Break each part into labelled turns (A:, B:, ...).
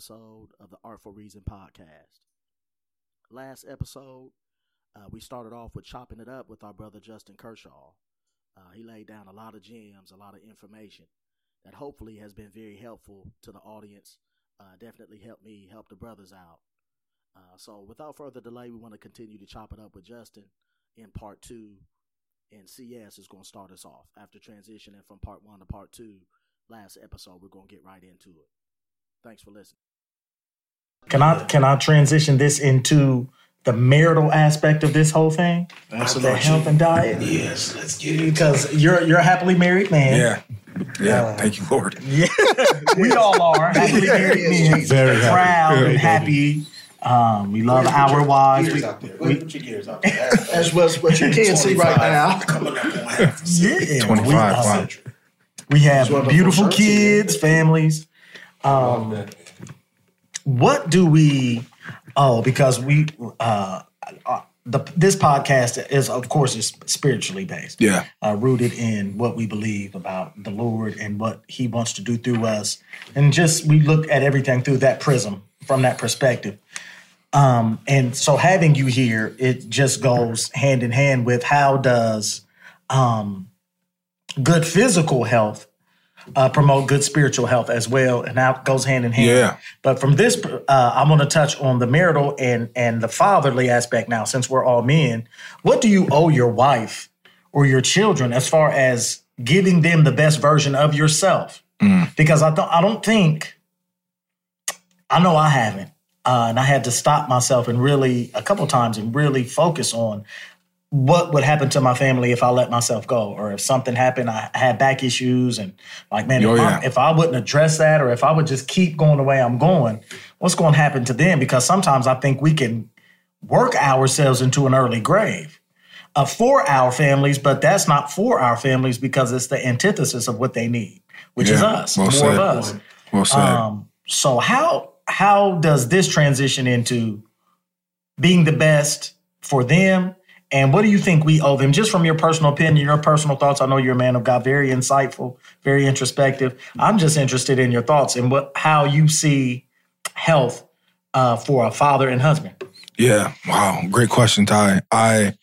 A: episode of the Artful Reason podcast. Last episode, uh, we started off with chopping it up with our brother Justin Kershaw. Uh, he laid down a lot of gems, a lot of information that hopefully has been very helpful to the audience. Uh, definitely helped me help the brothers out. Uh, so, without further delay, we want to continue to chop it up with Justin in part two. And CS is going to start us off after transitioning from part one to part two last episode. We're going to get right into it. Thanks for listening.
B: Can I can I transition this into the marital aspect of this whole thing?
C: Absolutely.
B: The health and diet?
C: Yes, let's get it.
B: Because you're you're a happily married man.
D: Yeah. Yeah.
B: Uh,
D: Thank you, Lord.
B: Yeah. we all are happily married men.
D: Very happy.
B: proud
D: Very
B: and happy. Um, we love our wives. We,
C: out there.
B: we-
C: Put your gears out there.
E: That's what, what you can't see right now.
C: Coming up on
B: yeah,
D: 25,
B: We, uh, we have
E: It's one of the
B: beautiful kids, families. Um, what do we oh because we uh, uh the this podcast is of course is spiritually based.
D: Yeah.
B: uh, rooted in what we believe about the lord and what he wants to do through us. And just we look at everything through that prism from that perspective. Um and so having you here it just goes hand in hand with how does um good physical health uh, promote good spiritual health as well, and that goes hand in hand.
D: Yeah.
B: But from this, uh, I'm going to touch on the marital and and the fatherly aspect now, since we're all men. What do you owe your wife or your children as far as giving them the best version of yourself? Because I don't, I don't think, I know I haven't, uh, and I had to stop myself and really a couple times and really focus on what would happen to my family if I let myself go, or if something happened, I had back issues, and like, man,
D: Oh,
B: if,
D: yeah.
B: I, if I wouldn't address that, or if I would just keep going the way I'm going, what's going to happen to them? Because sometimes I think we can work ourselves into an early grave uh, for our families, but that's not for our families because it's the antithesis of what they need, which is us,
D: well
B: more
D: said.
B: of us.
D: Well said.
B: Um, so how how does this transition into being the best for them? And what do you think we owe them? Just from your personal opinion, your personal thoughts. I know you're a man of God, very insightful, very introspective. I'm just interested in your thoughts and what how you see health uh, for a father and husband.
D: Yeah. Wow. Great question, Ty. I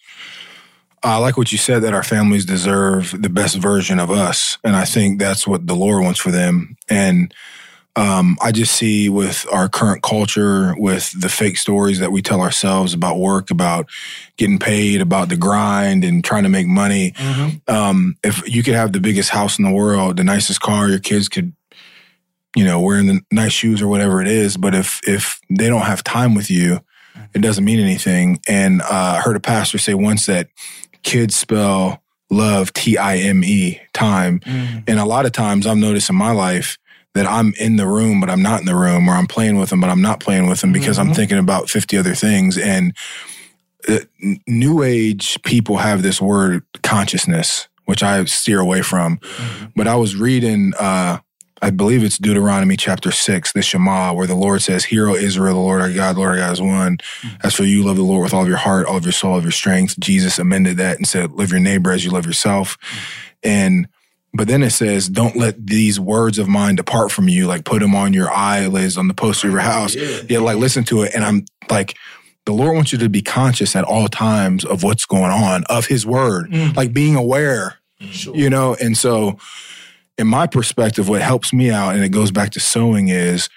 D: I like what you said that our families deserve the best version of us. And I think that's what the Lord wants for them. And um, I just see with our current culture, with the fake stories that we tell ourselves about work, about getting paid, about the grind and trying to make money. Um, if you could have the biggest house in the world, the nicest car, your kids could you know, wearing the nice shoes or whatever it is. But if if they don't have time with you, it doesn't mean anything. And uh, I heard a pastor say once that kids spell love T I M E time, and a lot of times I've noticed in my life that I'm in the room, but I'm not in the room, or I'm playing with them, but I'm not playing with them because I'm thinking about 50 other things. And uh, new age people have this word consciousness, which I steer away from. But I was reading, uh, I believe it's Deuteronomy chapter six, the Shema, where the Lord says, Hear, O Israel, the Lord our God, the Lord our God is one. As for you, love the Lord with all of your heart, all of your soul, all of your strength. Jesus amended that and said, Love your neighbor as you love yourself. And but then it says, Don't let these words of mine depart from you, like put them on your eyelids on the poster of your house. Yeah, like listen to it. And I'm like, the Lord wants you to be conscious at all times of what's going on, of his word, mm. like being aware, mm. you know? And so, in my perspective, what helps me out, and it goes back to sewing, is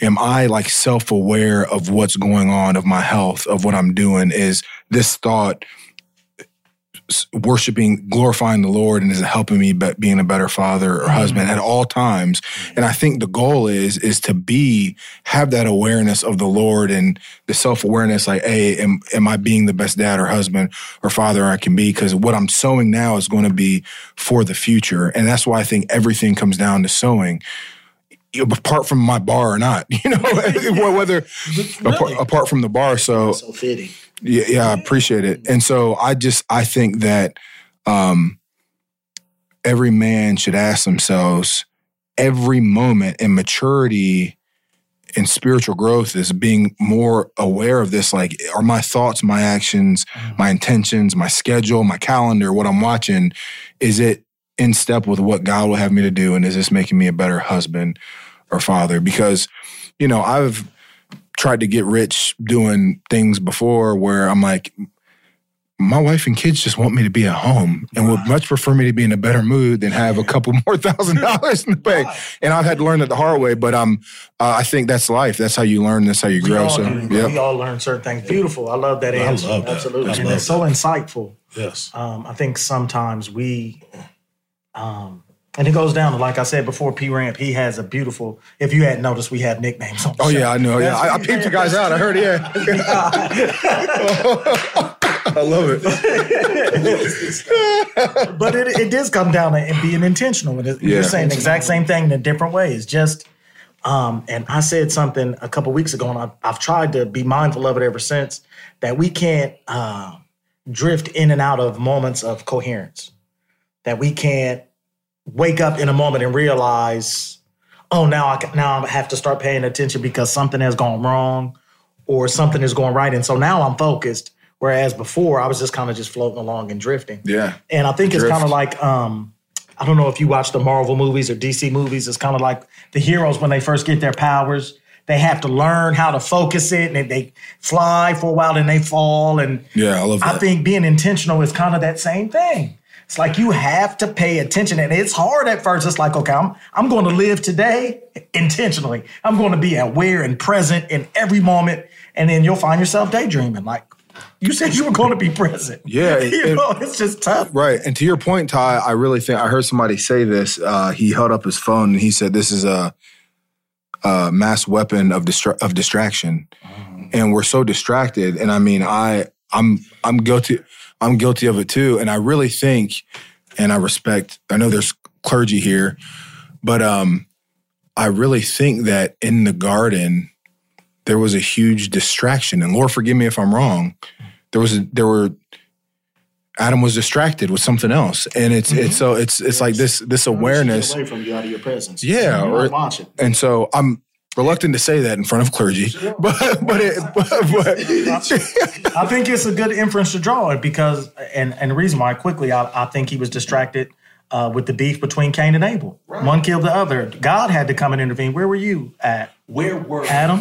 D: am I like self aware of what's going on, of my health, of what I'm doing? Is this thought s- worshiping, glorifying the Lord, and is it helping me be, being a better father or mm-hmm. husband at all times? And I think the goal is is to be have that awareness of the Lord and the self awareness, like, hey, am am I being the best dad or husband or father I can be? Because what I'm sowing now is going to be for the future, and that's why I think everything comes down to sowing. Apart from my bar or not, you know, whether apart, apart from the bar. So
E: So fitting.
D: Yeah, yeah, I appreciate it. And so I just I think that um every man should ask themselves every moment in maturity and spiritual growth is being more aware of this like are my thoughts, my actions, my intentions, my schedule, my calendar, what I'm watching is it in step with what God will have me to do? And is this making me a better husband or father? Because you know I've tried to get rich doing things before where I'm like my wife and kids just want me to be at home and would much prefer me to be in a better mood than have a couple more thousand dollars in the bank. And I've had to learn it the hard way, but um, uh, I think that's life. That's how you learn. That's how you
B: We
D: grow.
B: all,
D: So,
B: do.
D: yeah.
B: we all learn certain things. Beautiful. I love that answer.
F: love that.
B: Absolutely.
F: I
B: and it's so insightful.
F: Yes.
B: Um, I think sometimes we, um, and it goes down to like I said before. P Ramp, he has a beautiful. If you hadn't noticed, we have nicknames. On the
D: Oh
B: show.
D: yeah, I know. Yeah, I, I peeped you guys out. I heard. Yeah, I love it.
B: but it, it does come down to being intentional. And it,
D: Yeah.
B: You're saying the exact same thing in a different ways. Just, um, and I said something a couple weeks ago, and I've, I've tried to be mindful of it ever since. That we can't uh, drift in and out of moments of coherence. That we can't wake up in a moment and realize, oh, now I now I have to start paying attention because something has gone wrong, or something is going right, and so now I'm focused. Whereas before, I was just kind of just floating along and drifting.
D: Yeah,
B: And I think it's kind of like um, I don't know if you watch the Marvel movies or DC movies. It's kind of like the heroes when they first get their powers. They have to learn how to focus it, and they, they fly for a while, and they fall. And
D: yeah, I love that.
B: I think being intentional is kind of that same thing. It's like you have to pay attention, and it's hard at first. It's like, okay, I'm I'm going to live today intentionally. I'm going to be aware and present in every moment, and then you'll find yourself daydreaming. Like you said, you were going to be present.
D: Yeah,
B: you
D: it-
B: know, it's just tough.
D: Right. And to your point, Ty, I really think I heard somebody say this. Uh, he held up his phone and he said, "This is a, a mass weapon of distra- of distraction," and we're so distracted. And I mean, I I'm I'm guilty. I'm guilty of it too. And I really think, and I respect. I know there's clergy here, but um, I really think that in the garden there was a huge distraction. And Lord, forgive me if I'm wrong. There was a, there were Adam was distracted with something else, and it's it's so it's it's like this this awareness,
A: away from you out of your presence.
D: Yeah, or- and so I'm reluctant to say that in front of clergy, but but it, but, but
B: I think it's a good inference to draw it because, and and the reason why quickly I, I think he was distracted uh, with the beef between Cain and Abel. One killed the other. God had to come and intervene. Where were you at,
C: Where were
B: Adam?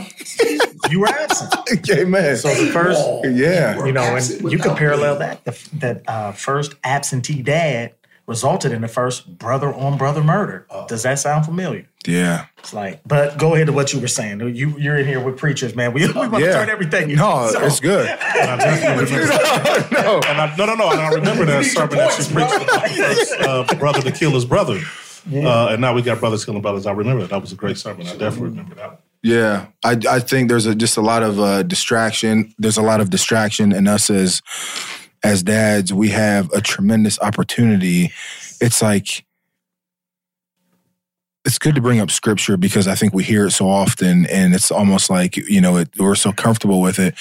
B: you were absent.
D: okay, man.
B: So the first,
D: yeah,
B: you know, and you could parallel
C: me.
B: that. The, that uh, first absentee dad resulted in the first brother on brother murder. Does that sound familiar?
D: yeah,
B: It's like, but go ahead to what you were saying. You you're in here with preachers, man. We, we want to
D: yeah.
B: turn everything.
D: No,
B: So-
D: it's good.
F: And I definitely remember,
D: no,
F: and I, no, no, no. And I remember that sermon that you preached about first uh, brother to kill his brother. Uh, and now we got brothers killing brothers. I remember that. That was a great sermon. I definitely remember that one.
D: Yeah, I I think there's a, just a lot of uh, distraction. There's a lot of distraction in us as as dads. We have a tremendous opportunity. It's like it's good to bring up scripture because I think we hear it so often, and it's almost like you know it, we're so comfortable with it.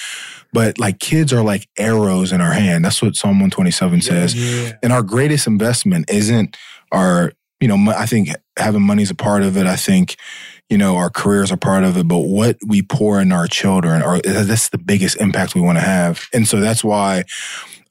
D: But like kids are like arrows in our hand. That's what Psalm 127 says. And our greatest investment isn't our you know I think having money is a part of it. I think you know our careers are part of it but what we pour in our children are that's the biggest impact we want to have and so that's why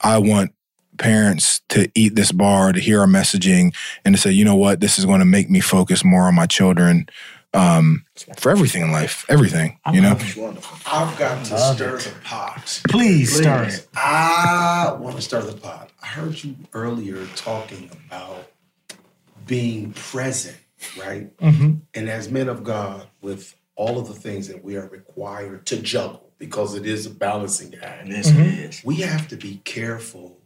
D: i want parents to eat this bar to hear our messaging and to say you know what this is going to make me focus more on my children um, for everything in life everything you know
C: Wonderful. I've got to stir the pot.
B: Please stir it.
C: I want to stir the pot. I heard you earlier talking about being present, right?
B: Mm-hmm.
C: And as men of God, with all of the things that we are required to juggle, because it is a balancing act,
A: Yes, it is.
C: we have to be careful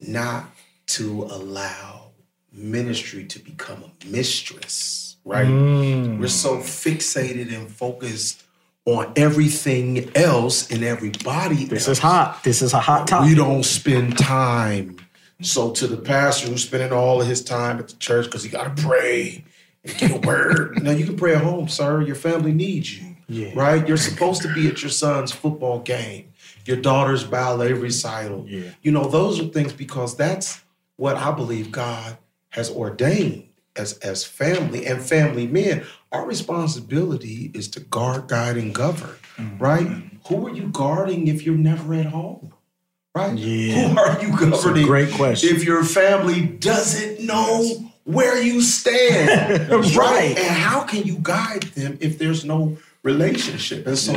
C: not to allow ministry to become a mistress, right?
B: Mm.
C: We're so fixated and focused on everything else and everybody
B: This
C: else.
B: is hot. This is a hot topic.
C: We don't spend time. So to the pastor who's spending all of his time at the church because he got to pray and get a word. now you can pray at home, sir. Your family needs you,
B: Yeah.
C: right? You're supposed to be at your son's football game, your daughter's ballet recital.
B: Yeah.
C: You know, those are things because that's what I believe God has ordained as as family and family men. Our responsibility is to guard, guide, and govern,
B: Mm-hmm.
C: right? Who are you guarding if you're never at home? Right?
B: Yeah.
C: Who are you governing
B: great question.
C: if your family doesn't know where you stand.
B: Right.
C: And how can you guide them if there's no relationship? And so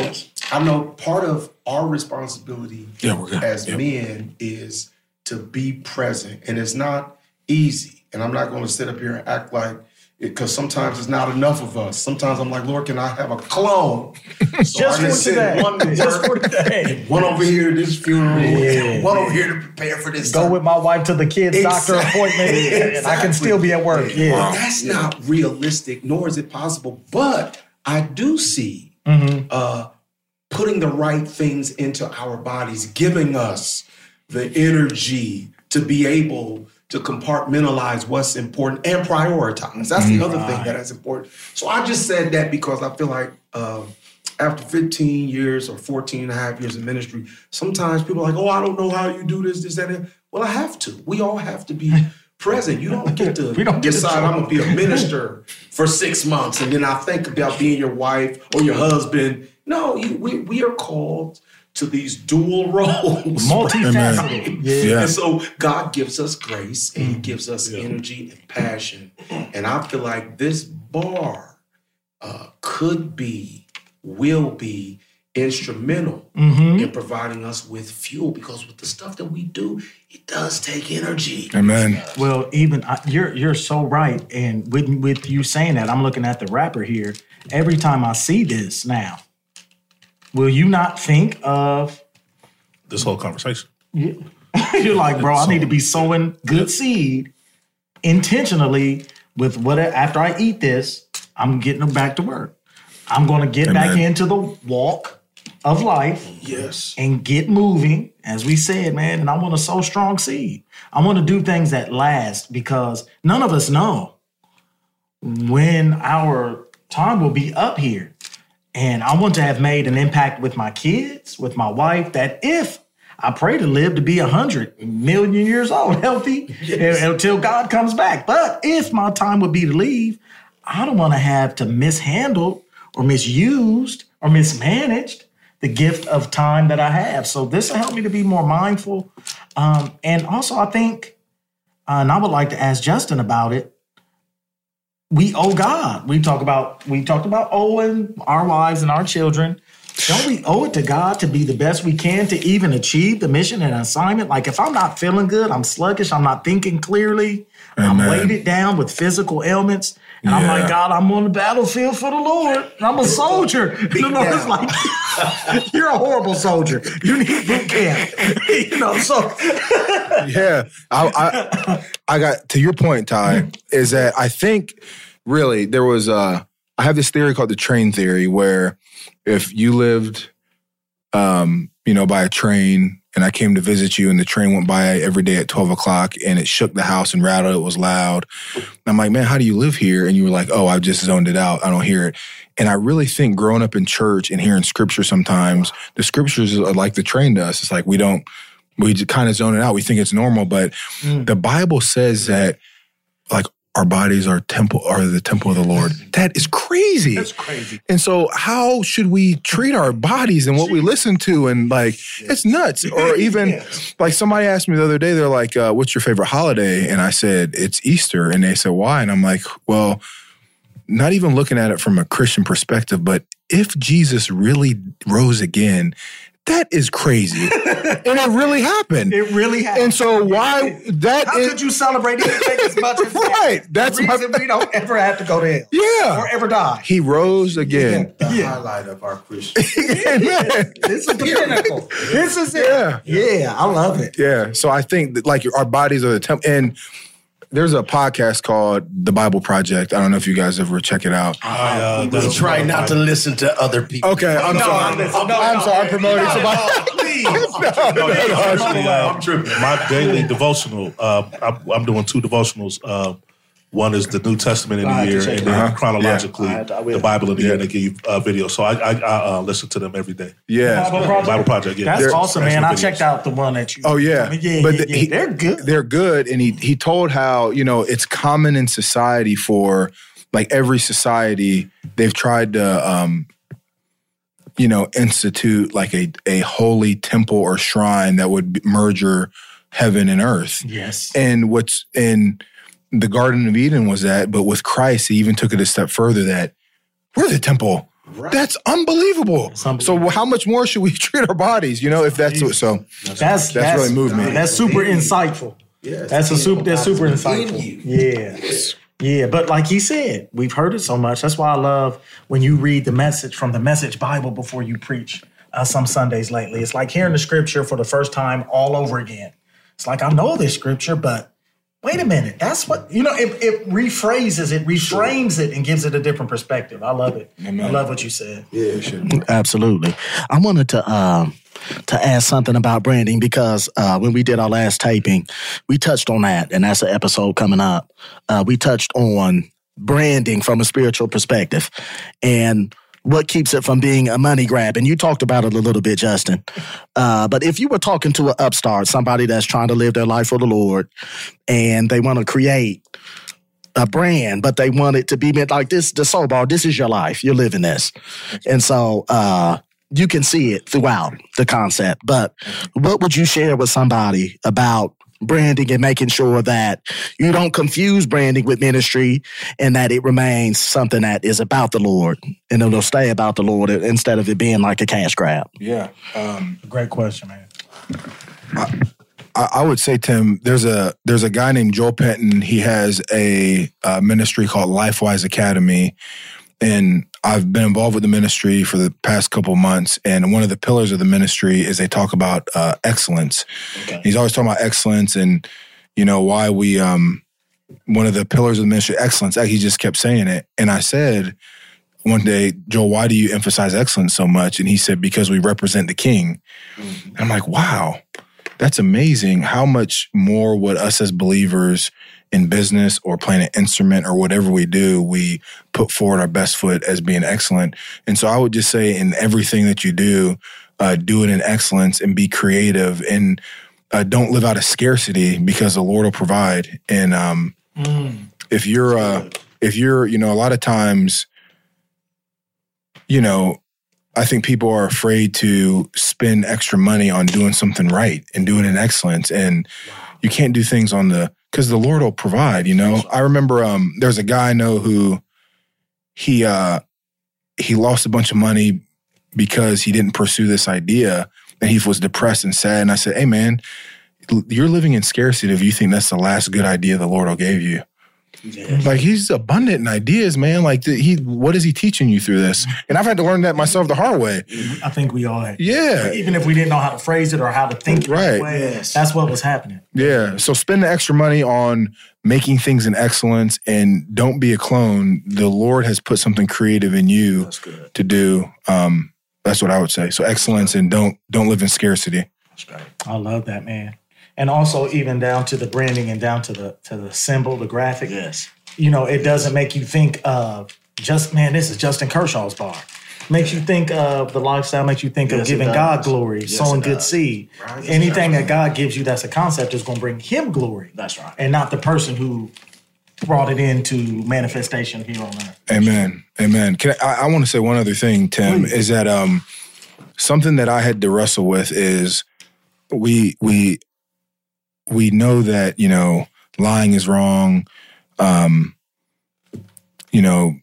C: I know part of our responsibility
D: Yeah,
C: as
D: Yep.
C: men is to be present. And it's not easy. And I'm not going to sit up here and act like because sometimes it's not enough of us. Sometimes I'm like, Lord, can I have a clone? So
B: Just for today.
C: one
B: Just for today.
C: one over here to this funeral,
B: Yeah.
C: one over here to prepare for this.
B: Go with my wife to the kids' doctor
C: Exactly.
B: appointment, and I can still be at work. Yeah.
C: That's not realistic, nor is it possible. But I do see
B: Mm-hmm.
C: uh, putting the right things into our bodies, giving us the energy to be able to compartmentalize what's important and prioritize. That's the other thing that is important. So I just said that because I feel like uh, after 15 years or 14 and a half years of ministry, sometimes people are like, oh, I don't know how you do this, this, that, and that. Well, I have to. We all have to be present. You don't get to
B: don't
C: decide I'm gonna be a minister for six months and then I think about being your wife or your husband. No, you, we we are called to these dual roles.
B: Multifaceted. Yeah.
D: Yeah.
C: And so God gives us grace and He gives us energy and passion. And I feel like this bar uh, could be, will be instrumental mm-hmm. in providing us with fuel because with the stuff that we do, it does take energy.
D: Amen.
B: Well, even I, you're you're so right, and with with you saying that, I'm looking at the wrapper here. Every time I see this now, will you not think of?
F: This whole conversation.
B: You're like, bro, I need to be sowing good seed intentionally with what after I eat this, I'm getting them back to work. I'm going to get back into the walk of life
C: Yes.
B: and get moving, as we said, man. And I want to sow strong seed. I want to do things that last because none of us know when our time will be up here. And I want to have made an impact with my kids, with my wife, that if I pray to live to be a hundred million years old, healthy and- until God comes back. But if my time would be to leave, I don't want to have to mishandle or misused or mismanaged the gift of time that I have. So this will help me to be more mindful. Um, and also, I think, uh, and I would like to ask Justin about it. We owe God. We talk about we talked about owing our wives and our children. Don't we owe it to God to be the best we can to even achieve the mission and assignment? Like if I'm not feeling good, I'm sluggish, I'm not thinking clearly, I'm weighted down with physical ailments. And I'm like, God, I'm on the battlefield for the Lord. I'm a soldier. And the Lord's like, You're a horrible soldier. You need boot camp. you know, so
D: Yeah, I, I, I got to your point, Ty. Is that I think really there was a. I have this theory called the train theory, where if you lived, um, you know, by a train, and I came to visit you, and the train went by every day at twelve o'clock, and it shook the house and rattled. It was loud. And I'm like, man, how do you live here? And you were like, oh, I've just zoned it out. I don't hear it. And I really think growing up in church and hearing scripture sometimes, the scriptures are like the train to us. It's like we don't we kind of zone it out. We think it's normal, but mm. the Bible says that like our bodies are temple are the temple of the Lord. That is crazy.
B: that's crazy.
D: And so how should we treat our bodies and what we listen to and like it's nuts. Or even like somebody asked me the other day, they're like, uh, what's your favorite holiday? And I said, it's Easter. And they said, why? And I'm like, well, not even looking at it from a Christian perspective, but if Jesus really rose again, that is crazy. and it really happened.
B: It really happened.
D: And so why that
B: How
D: is-
B: could you celebrate anything as much as that?
D: Right, that's
B: the
D: my-
B: we don't ever have to go to hell
D: Yeah.
B: or ever die.
D: He rose again.
C: The highlight of our Christian.
D: Amen.
B: This is the pinnacle. This is it.
D: Yeah.
B: Yeah, I love it.
D: Yeah. So I think that like our bodies are the temple. And there's a podcast called The Bible Project. I don't know if you guys ever check it out.
F: I, uh,
E: We
F: that's-
E: try not to listen to other people.
D: Okay, I'm sorry.
B: listen, no,
D: I'm
B: no,
D: sorry. I'm promoting somebody.
E: Please.
F: No, yeah, actually, uh,
C: I'm tripping.
F: My daily devotional. Uh, I'm, I'm doing two devotionals. One is the New Testament in
A: I
F: a
A: have
F: year, and
A: it
F: then
D: out.
F: chronologically
A: I have to-
F: the Bible in a year. And they give you uh, video. So I, I, I uh, listen to them every day.
D: Yeah.
B: Bible Project.
F: Bible Project. Yeah,
B: That's
F: They're
B: awesome, man.
F: excellent
B: I
F: videos.
B: checked out the one that you.
D: Oh yeah,
B: yeah,
D: but
B: yeah,
D: the-
B: yeah.
D: he-
B: they're good.
D: They're good, and he he told how you know it's common in society for like every society they've tried to um you know institute like a a holy temple or shrine that would merge heaven and earth.
B: yes.
D: And what's and the Garden of Eden was that, but with Christ, he even took it a step further that we're the temple.
C: Right.
D: That's unbelievable.
B: unbelievable.
D: So how much more should we treat our bodies? You know, if that's what, so
B: That's that's,
D: really moved me.
B: That's super insightful.
C: Yes.
B: That's a super. That's super insightful.
C: you.
B: Yeah, yeah. But like he said, we've heard it so much. That's why I love when you read the message from the Message Bible before you preach. Uh, some Sundays lately, it's like hearing the scripture for the first time all over again. It's like I know this scripture, but wait a minute, that's what you know. It, it rephrases it, reframes it, and gives it a different perspective. I love it. I love what you said. Yeah, sure.
A: absolutely. I wanted to um to ask something about branding because uh, when we did our last taping, we touched on that, and that's an episode coming up. Uh, we touched on branding from a spiritual perspective and what keeps it from being a money grab. And you talked about it a little bit, Justin. Uh, but if you were talking to an upstart, somebody that's trying to live their life for the Lord, and they want to create a brand, but they want it to be meant like this, the soul bar, this is your life. You're living this. And so uh you can see it throughout the concept. But what would you share with somebody about branding and making sure that you don't confuse branding with ministry and that it remains something that is about the Lord and it'll stay about the Lord instead of it being like a cash grab?
D: yeah. Um,
B: Great question, man.
D: I, I would say, Tim, there's a there's a guy named Joel Penton. He has a, uh ministry called LifeWise Academy, and I've been involved with the ministry for the past couple months. And one of the pillars of the ministry is they talk about uh, excellence. He's always talking about excellence, and you know why we um one of the pillars of the ministry excellence. He just kept saying it, and I said one day, Joel, why do you emphasize excellence so much? And he said because we represent the King. And I'm like, wow that's amazing how much more would us as believers in business or playing an instrument or whatever we do we put forward our best foot as being excellent. And so i would just say in everything that you do uh, do it in excellence and be creative and uh, don't live out of scarcity because the lord will provide. And um, if you're uh, if you're you know a lot of times you know I think people are afraid to spend extra money on doing something right and doing it in excellence. And you can't do things on the because the Lord will provide, you know. I remember um there's a guy I know who he uh he lost a bunch of money because he didn't pursue this idea and he was depressed and sad. And I said, Hey man, you're living in scarcity if you think that's the last good idea the Lord will give you. Like he's abundant in ideas, man. Like the, he, what is he teaching you through this? And I've had to learn that myself the hard way.
B: I think we all had.
D: Yeah,
B: Even if we didn't know how to phrase it or how to think it
D: Right.
B: way,
A: Yes.
B: that's what was happening.
D: yeah. So spend the extra money on making things in excellence, and don't be a clone. The Lord has put something creative in you
A: That's good.
D: to do. Um, that's what I would say. So excellence, and don't don't live in scarcity.
A: That's great.
B: I love that, man. And also even down to the branding and down to the to the symbol, the graphic.
A: Yes.
B: You know, it doesn't make you think of just man, this is Justin Kershaw's bar. Makes you think of the lifestyle, makes you think
A: Yes,
B: of giving. God glory,
A: Yes,
B: sowing good seed.
C: Right.
B: Anything that God gives you that's a concept is gonna bring him glory.
A: That's right.
B: And not the person who brought it into manifestation here on earth.
D: Amen. Amen. Can I, I want to say one other thing, Tim, is that um, something that I had to wrestle with is we we we know that you know lying is wrong, um, you know,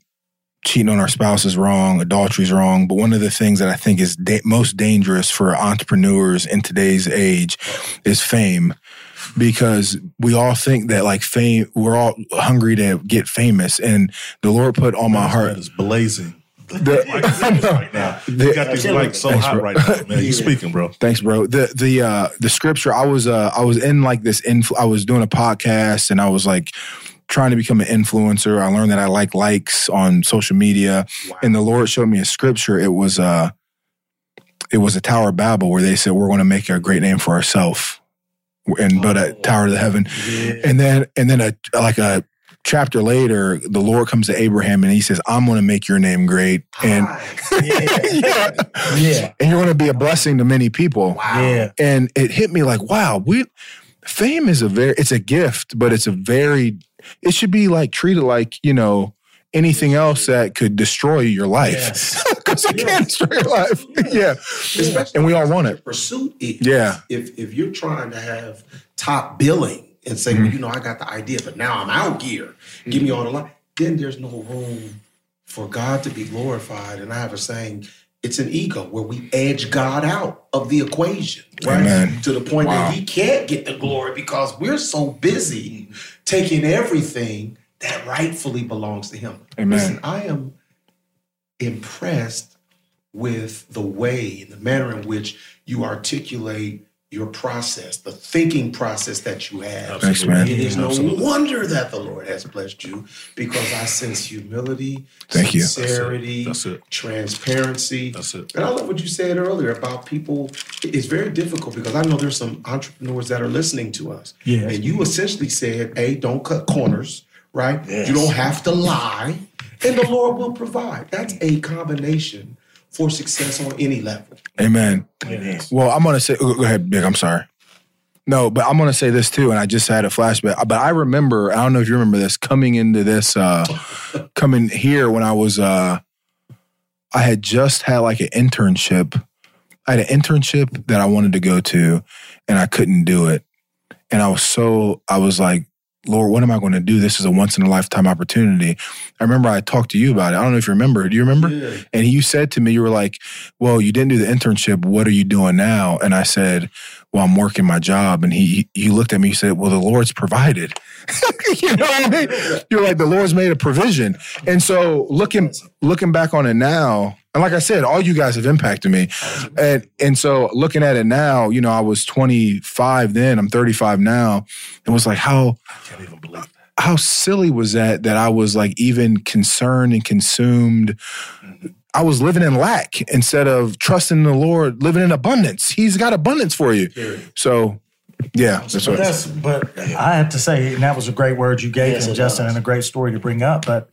D: cheating on our spouse is wrong, adultery is wrong. But one of the things that I think is da- most dangerous for entrepreneurs in today's age is fame because we all think that like fame, we're all hungry to get famous. And the Lord put on my heart.
F: is blazing.
D: The,
F: right now. You got these mics so hot
D: bro.
F: right now, man. You speaking, bro.
D: Thanks, bro. The the uh the scripture I was uh I was in like this influ- I was doing a podcast and I was like trying to become an influencer. I learned that I like likes on social media and the Lord showed me a scripture. It was uh it was a Tower of Babel where they said we're going to make a great name for ourselves and build a tower to heaven. And then and then a like a chapter later, the Lord comes to Abraham and he says, "I'm going to make your name great." And ah, yeah.
B: Yeah.
D: and you're going to be a blessing to many people.
B: Yeah.
D: And it hit me like, wow, we fame is a very it's a gift, but it's a very it should be like treated like, you know, anything else that could destroy your life.
B: Yes.
D: Because it can destroy your life. yeah.
C: Especially
D: And we all
C: if
D: want it.
C: Pursuit is
D: Yeah.
C: if if you're trying to have top billing and say, well, mm-hmm. you know, I got the idea, but now I'm out here. Give me mm-hmm. all the light. Then there's no room for God to be glorified. And I have a saying, it's an ego where we edge God out of the equation, right?
D: Amen.
C: To the point
D: Wow.
C: that he can't get the glory because we're so busy taking everything that rightfully belongs to him.
D: Amen.
C: Listen, I am impressed with the way and the manner in which you articulate your process, the thinking process that you have.
D: Thanks, man.
C: It is no
F: Absolutely.
C: wonder that the Lord has blessed you because I sense humility,
D: Thank you.
C: sincerity,
F: That's it.
C: transparency.
F: That's it.
C: And I love what you said earlier about people. It's very difficult because I know there's some entrepreneurs that are listening to us.
B: Yes.
C: And you essentially said, hey, don't cut corners, right? You don't have to lie, and the Lord will provide. That's a combination for success on any level.
D: Amen. Well, I'm gonna say. Go go ahead, Big. I'm sorry. No, but I'm gonna say this too, and I just had a flashback. But I remember. I don't know if you remember this coming into this, uh coming here when I was. uh I had just had like an internship. I had an internship that I wanted to go to, and I couldn't do it. And I was so. I was like, Lord, what am I going to do? This is a once in a lifetime opportunity. I remember I talked to you about it. I don't know if you remember. Do you remember? And you said to me, you were like, well, you didn't do the internship. What are you doing now? And I said, well, I'm working my job. And he, he looked at me, he said, well, the Lord's provided. you know what I mean? You're like, the Lord's made a provision. And so looking, looking back on it now, and like I said, all you guys have impacted me. And, and so looking at it now, you know, I was 25 then, I'm 35 now. It was like, how,
F: Can't even believe that.
D: how silly was that that I was like even concerned and consumed. I was living in lack instead of trusting the Lord, living in abundance. He's got abundance for you. So, yeah, that's
B: But
D: what.
B: that's but I have to say, and that was a great word you gave
E: Yes,
B: him,
E: it
B: Justin,
E: was.
B: and a great story to bring up. But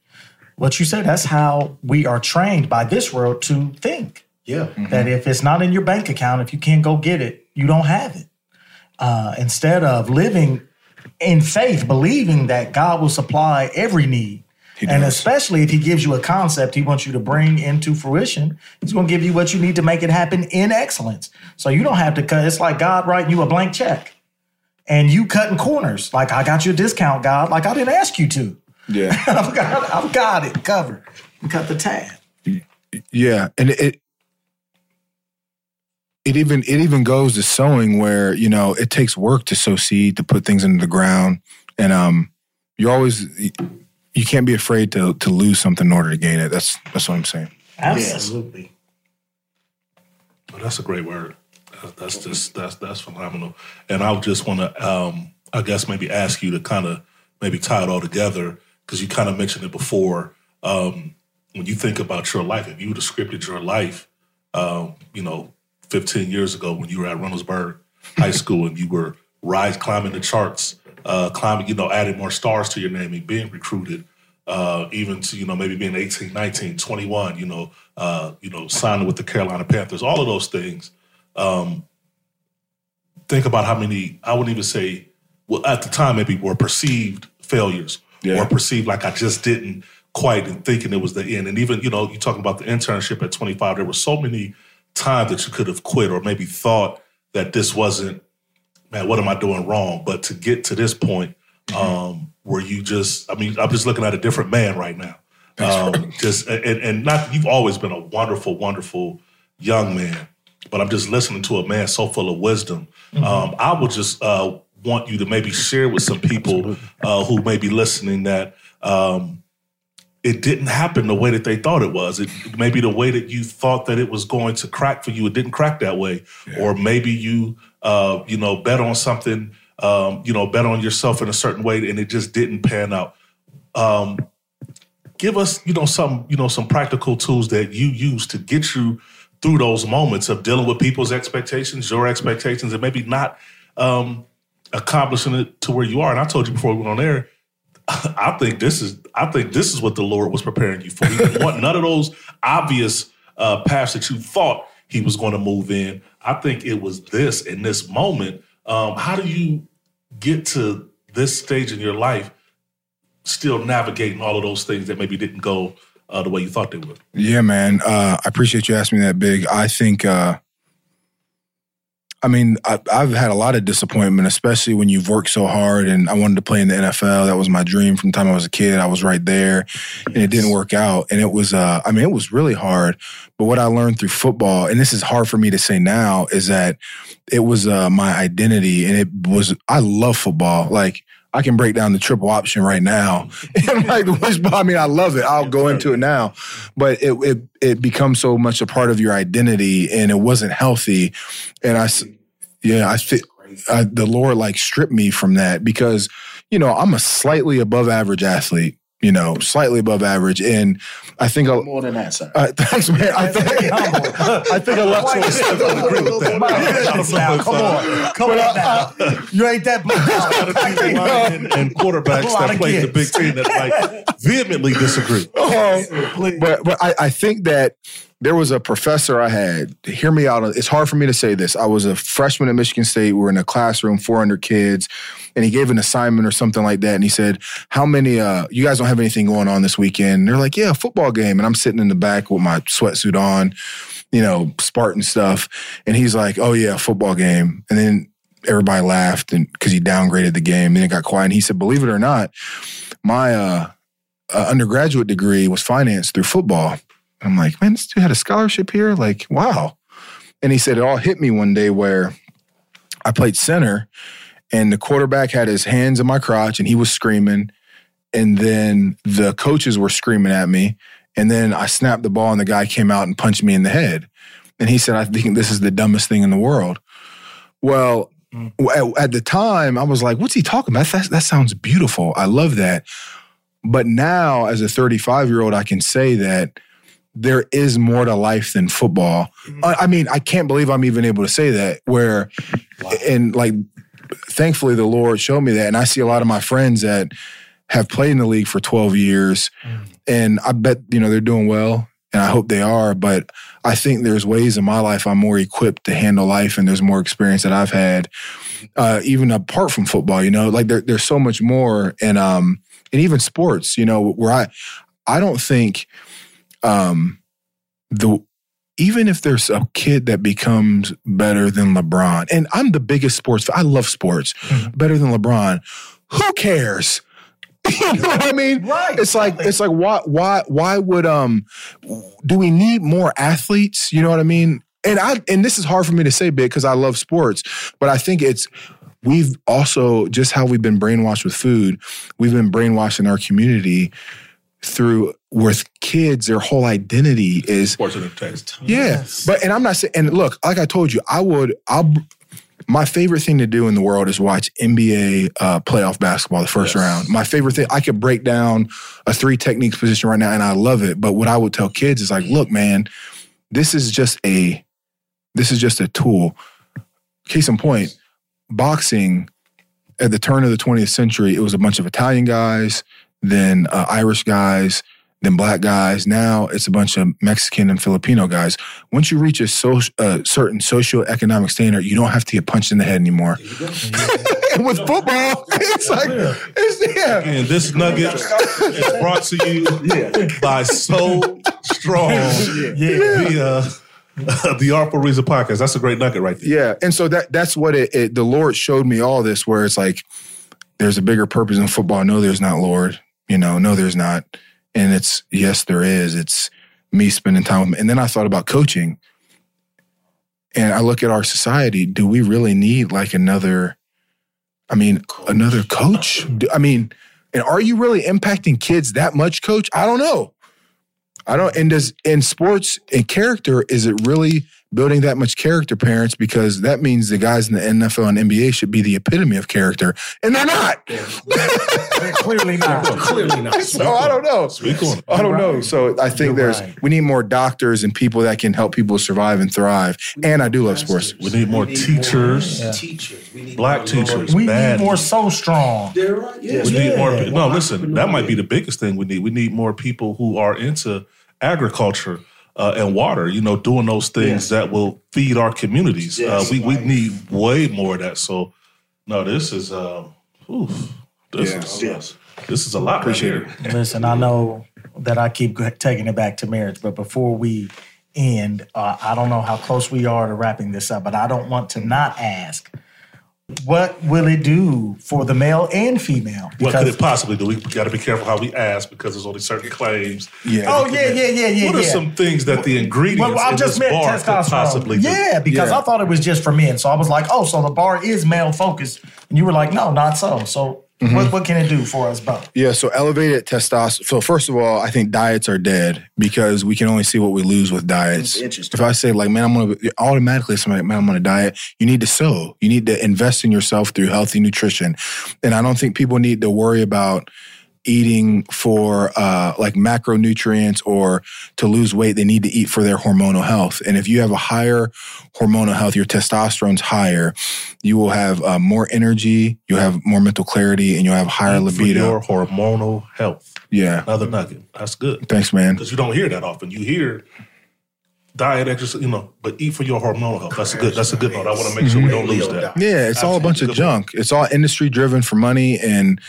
B: what you said, that's how we are trained by this world to think.
C: Yeah.
B: That if it's not in your bank account, if you can't go get it, you don't have it. Uh, instead of living in faith, believing that God will supply every need. And especially if he gives you a concept he wants you to bring into fruition, he's going to give you what you need to make it happen in excellence. So you don't have to cut. It's like God writing you a blank check and you cutting corners. Like, I got your discount, God. Like, I didn't ask you to.
D: Yeah,
B: I've got, I've got it covered. You cut the tab.
D: yeah, and it. It even it even goes to sowing where you know it takes work to sow seed to put things into the ground, and um, you always you can't be afraid to to lose something in order to gain it. That's that's what I'm saying.
B: Absolutely.
F: Well, that's a great word. That's just that's that's phenomenal. And I just want to, um, I guess, maybe ask you to kind of maybe tie it all together because you kind of mentioned it before. Um, when you think about your life, if you would have scripted your life, um, you know, 15 years ago when you were at Reynoldsburg High School and you were rise climbing the charts, uh, climbing, you know, adding more stars to your name and being recruited, uh, even to, you know, maybe being 18, 19, 21, you know, uh, you know, signing with the Carolina Panthers, all of those things. Um, think about how many, I wouldn't even say, well, at the time, maybe were perceived failures
D: Yeah.
F: or perceived like I just didn't quite and thinking it was the end. And even, you know, you talking about the internship at 25, there were so many times that you could have quit or maybe thought that this wasn't, man, what am I doing wrong? But to get to this point, um, where you just, I mean, I'm just looking at a different man right now. Um, just and, and not you've always been a wonderful, wonderful young man, but I'm just listening to a man so full of wisdom. Um, I would just uh, want you to maybe share with some people uh, who may be listening that um, it didn't happen the way that they thought it was. It maybe the way that you thought that it was going to crack for you, it didn't crack that way. Or maybe you, uh, you know, bet on something, um, you know, bet on yourself in a certain way, and it just didn't pan out. Um, give us, you know, some, you know, some practical tools that you use to get you through those moments of dealing with people's expectations, your expectations, and maybe not um, accomplishing it to where you are. And I told you before we went on air, I think this is I think this is what the Lord was preparing you for. He didn't want none of those obvious uh, paths that you thought He was going to move in. I think it was this in this moment. Um, how do you get to this stage in your life, still navigating all of those things that maybe didn't go uh, the way you thought they would?
D: Yeah, man. Uh, I appreciate you asking me that, Big. I think uh, I mean, I, I've had a lot of disappointment, especially when you've worked so hard. And I wanted to play in the NFL. That was my dream from the time I was a kid. I was right there, and it didn't work out. And it was, uh, I mean, it was really hard. But what I learned through football, and this is hard for me to say now, is that it was uh, my identity, and it was. I love football. Like I can break down the triple option right now. and like which I mean, I love it. I'll go into it now. But it it it becomes so much a part of your identity and it wasn't healthy. And I, yeah, I I, the Lord like stripped me from that because, you know, I'm a slightly above average athlete, you know, slightly above average. And I think a,
A: More than that, sir.
D: uh, thanks, man. I think, I think a lot.
B: Come on, come on now. You ain't that blue
F: and, and quarterbacks that play the big
B: kids.
F: team that like vehemently disagree.
D: Um, but but I, I think that there was a professor I had. Hear me out. It's hard for me to say this. I was a freshman at Michigan State. We were in a classroom, 400 kids, and he gave an assignment or something like that. And he said, "How many? Uh, you guys don't have anything going on this weekend?" And they're like, "Yeah, football game." And I'm sitting in the back with my sweatsuit on, you know, Spartan stuff. And he's like, "Oh yeah, football game." And then everybody laughed and because he downgraded the game. Then it got quiet. And he said, "Believe it or not, my uh, uh, undergraduate degree was financed through football." I'm like, man, this dude had a scholarship here. Like, wow. And he said it all hit me one day where I played center and the quarterback had his hands in my crotch and he was screaming. And then the coaches were screaming at me. And then I snapped the ball and the guy came out and punched me in the head. And he said, I think this is the dumbest thing in the world. Well, hmm. at, at the time, I was like, what's he talking about? That, that sounds beautiful. I love that. But now, as a 35 year old, I can say that there is more to life than football. I, I mean, I can't believe I'm even able to say that. Where, and like, thankfully, the Lord showed me that, and I see a lot of my friends that have played in the league for 12 years, and I bet you know they're doing well, and I hope they are. But I think there's ways in my life I'm more equipped to handle life, and there's more experience that I've had, uh, even apart from football. You know, like there, there's so much more, and um, and even sports. You know, where I, I don't think um the even if there's a kid that becomes better than LeBron, and I'm the biggest sports, I love sports, better than LeBron, who cares? you know what I mean?
B: Right.
D: It's like it's like why why why would um do we need more athletes? You know what I mean? And I and this is hard for me to say big because I love sports, but I think it's we've also just how we've been brainwashed with food, we've been brainwashed in our community through with kids, their whole identity is
F: Sports and entertainment.
D: yeah. But and I'm not saying and look, like I told you, I would I'll my favorite thing to do in the world is watch NBA uh, playoff basketball, the first
F: Yes.
D: round. My favorite thing, I could break down a three techniques position right now and I love it. But what I would tell kids is like, look, man, this is just a this is just a tool. Case in point, boxing at the turn of the 20th century, it was a bunch of Italian guys, then uh, Irish guys, then black guys. Now it's a bunch of Mexican and Filipino guys. Once you reach a so, uh, certain socioeconomic standard, you don't have to get punched in the head anymore. and with football, it's like, it's, yeah.
F: And this nugget is brought to you by So Strong via the Art for Reason podcast. That's a great nugget right there.
D: Yeah, and so that that's what it, it. The Lord showed me all this, where it's like there's a bigger purpose in football. No, there's not, Lord. You know, no, there's not. And it's yes, there is. It's me spending time with. And then I thought about coaching, and I look at our society. Do we really need like another? I mean, another coach. I mean, and are you really impacting kids that much, coach? I don't know. I don't. And does in sports and character is it really building that much character, parents? Because that means the guys in the NFL and NBA should be the epitome of character, and they're not.
B: They're clearly not.
C: Clearly not.
D: so I don't know.
F: Speak.
D: I don't know. So I think
B: You're
D: there's
B: right.
D: we need more doctors and people that can help people survive and thrive. And I do love sports.
F: We need more teachers,
C: Teachers. We need
F: black
C: more-
F: teachers.
B: We
F: bad.
B: need more so strong.
C: They're right. Yeah.
F: We need more.
B: Yeah.
F: No, listen. That might be the biggest thing we need. We need more people who are into agriculture uh, and water. You know, doing those things that will feed our communities.
C: Yes.
F: uh, we we need way more of that. So, no, this is. Uh, oof, this
D: Yeah.
F: is
C: Yes.
F: this is a lot.
D: Appreciate
F: right
D: it.
F: here.
B: Listen, I know that I keep taking it back to marriage, but before we end, uh, I don't know how close we are to wrapping this up, but I don't want to not ask. What will it do for the male and female?
F: What could it possibly do? We got to be careful how we ask because there's only certain claims.
D: Yeah.
B: Oh yeah, yeah, yeah, yeah.
F: What are some things that the ingredients
B: Well, I
F: in
B: just
F: this bar could possibly do?
B: Yeah, because
D: Yeah.
B: I thought it was just for men. So I was like, oh, so the bar is male focused. And you were like, no, not so. So
F: Mm-hmm.
B: what, what can it do for us both?
D: Yeah, so elevated testosterone. So first of all, I think diets are dead because we can only see what we lose with diets.
A: interesting.
D: If I say like, man, I'm gonna automatically somebody, man, I'm on a diet. You need to sow. You need to invest in yourself through healthy nutrition, and I don't think people need to worry about eating for uh, like macronutrients or to lose weight. They need to eat for their hormonal health. And if you have a higher hormonal health, your testosterone's higher, you will have uh, more energy, you'll have more mental clarity, and you'll have higher
F: For
D: libido.
F: your hormonal health.
D: Yeah.
F: Another nugget. That's good.
D: Thanks, man.
F: Because you don't hear that often. You hear diet, exercise, you know, but eat for your hormonal health. That's a good. That's a good note. I want to make sure we don't lose that.
D: Yeah, it's all a bunch of junk. It's all industry driven for money and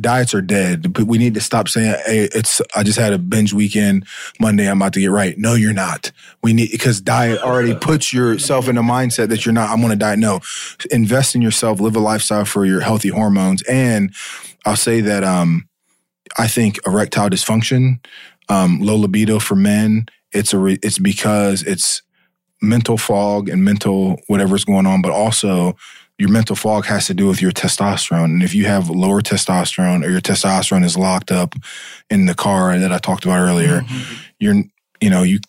D: diets are dead. But we need to stop saying, "Hey, it's I just had a binge weekend. Monday, I'm about to get right." No, you're not. We need because diet already puts yourself in a mindset that you're not. I'm going to diet. No, invest in yourself. Live a lifestyle for your healthy hormones. And I'll say that um, I think erectile dysfunction, um, low libido for men. It's a re- it's because it's mental fog and mental whatever's going on, but also your mental fog has to do with your testosterone. And if you have lower testosterone or your testosterone is locked up in the car that I talked about earlier, mm-hmm. you're you know, you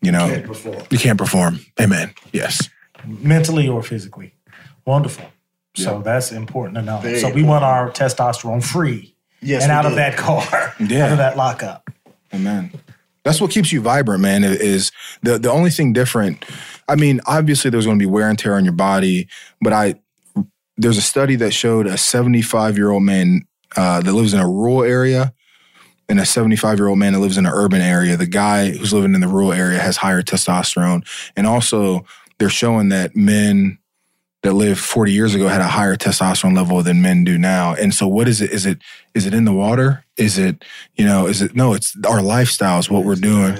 D: you know
C: Can't perform.
D: you can't perform. Amen. Yes.
B: Mentally or physically. Wonderful. So that's important to know.
A: Very
B: so we want our testosterone free
A: Yes,
B: and
A: we
B: out of that car,
D: Yeah.
B: out of that lockup.
D: Amen. That's what keeps you vibrant, man. Is the the only thing different. I mean, obviously there's going to be wear and tear on your body, but I there's a study that showed a 75 year old man uh, that lives in a rural area and a 75 year old man that lives in an urban area. The guy who's living in the rural area has higher testosterone, and also they're showing that men that lived 40 years ago had a higher testosterone level than men do now. And so what is it? Is it is it in the water? Is it, you know, is it no, it's our lifestyle is what we're doing.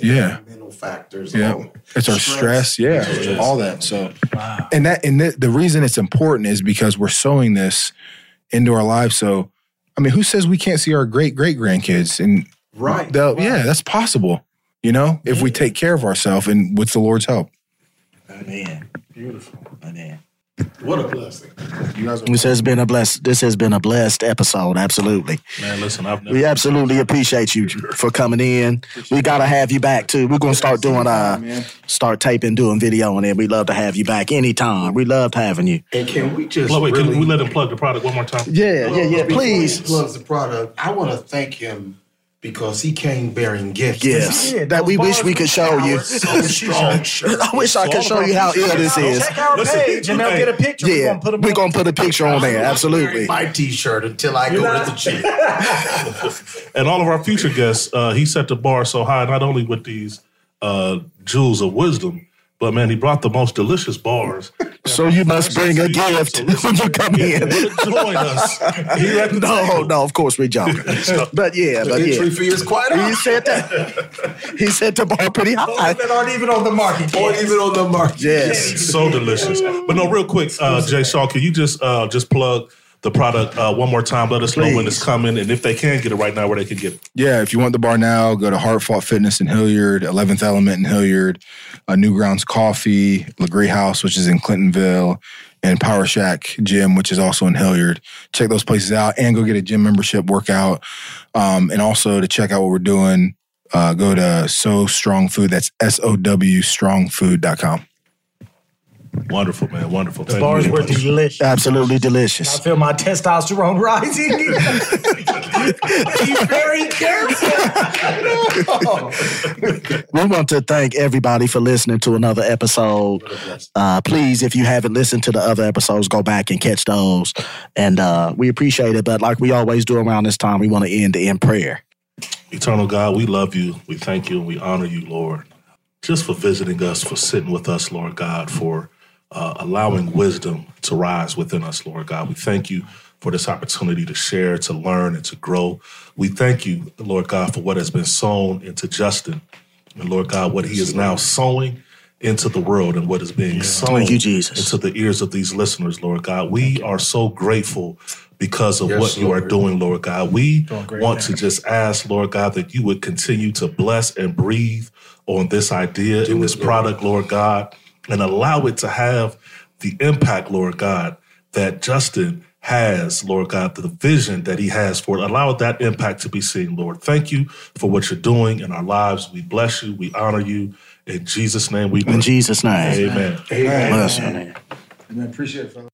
D: Yeah.
C: Mental factors.
D: Yeah.
C: all-
D: It's our stress. Yeah.
F: Stress.
D: All that. So
B: Wow.
D: and that and the, the reason it's important is because we're sowing this into our lives. So I mean, who says we can't see our great great grandkids? And
C: Right.
D: they'll- yeah, that's possible. You know, if we take care of ourselves and with the Lord's help.
B: Man, beautiful. Man.
C: What a blessing.
A: This has been a blessed. This has been a blessed episode. Absolutely,
F: Man, listen, I've never.
A: we absolutely appreciate you for coming in. We gotta have you back too. We're gonna start doing uh, start taping, doing video, and then we love to have you back anytime. We loved having you.
C: And can we just
F: Wait, wait,
C: really,
F: can we let him plug the product one more time?
A: Yeah, yeah, yeah. Please.
C: plugs the product. I want to thank him because he came bearing gifts.
A: Yes,
B: Yeah,
A: that we wish we could show you.
C: So strong. shirt.
A: I wish I could show you how ill this is.
B: Check our
F: Listen,
B: page and they'll get a picture. We're
A: Yeah,
B: gonna put 'em
A: we're gonna put a picture on there. Absolutely.
C: My T-shirt until I go
B: not-
C: to the gym.
F: And all of our future guests, uh, he set the bar so high, not only with these uh, jewels of wisdom, but man, he brought the most delicious bars.
A: So you must bring a gift when you come in.
F: Join us. The
A: No, no, of course we joking. But yeah, but
C: Entry
A: yeah.
C: fee is quite
A: He said that. He set the bar pretty high.
B: that aren't even on the market. Yet.
C: even on the market.
A: Yes.
F: so delicious. But no, real quick, uh, Jay Shaw, can you just uh, just plug the product uh, one more time? Let us know when it's coming, and if they can get it right now, where they can get it.
D: Yeah, if you want the bar now, go to Heart Fought Fitness in Hilliard, 11th Element in Hilliard, uh, Newgrounds Coffee, Legree House, which is in Clintonville, and Power Shack Gym, which is also in Hilliard. Check those places out and go get a gym membership workout. Um, and also to check out what we're doing, uh, go to Sow Strong Food. That's S O W strongfood.com.
F: Wonderful, man. Wonderful.
B: The
F: Thank
B: bars
F: you.
B: were delicious.
A: Absolutely delicious.
B: I feel my testosterone rising. Be very careful.
A: We want to thank everybody for listening to another episode. Uh, please, if you haven't listened to the other episodes, go back and catch those. And uh, we appreciate it. But like we always do around this time, we want to end in prayer.
F: Eternal God, we love you. We thank you and we honor you, Lord, just for visiting us, for sitting with us, Lord God, for uh, allowing wisdom to rise within us, Lord God. We thank you for this opportunity to share, to learn, and to grow. We thank you, Lord God, for what has been sown into Justin. And Lord God, what he is now sowing into the world and what is being sown
A: Thank you, Jesus.
F: into the ears of these listeners, Lord God. We are so grateful because of
C: Yes,
F: what you are doing, Lord God. We want to just ask, Lord God, that you would continue to bless and breathe on this idea and this
C: it, Lord.
F: product, Lord God, and allow it to have the impact, Lord God, that Justin has, Lord God, the vision that he has for it. Allow that impact to be seen, Lord. Thank you for what you're doing in our lives. We bless you. We honor you. In Jesus' name we pray.
A: In Jesus' name.
F: Amen.
C: Amen.
A: Bless your name.
C: Amen. Appreciate it, fellas.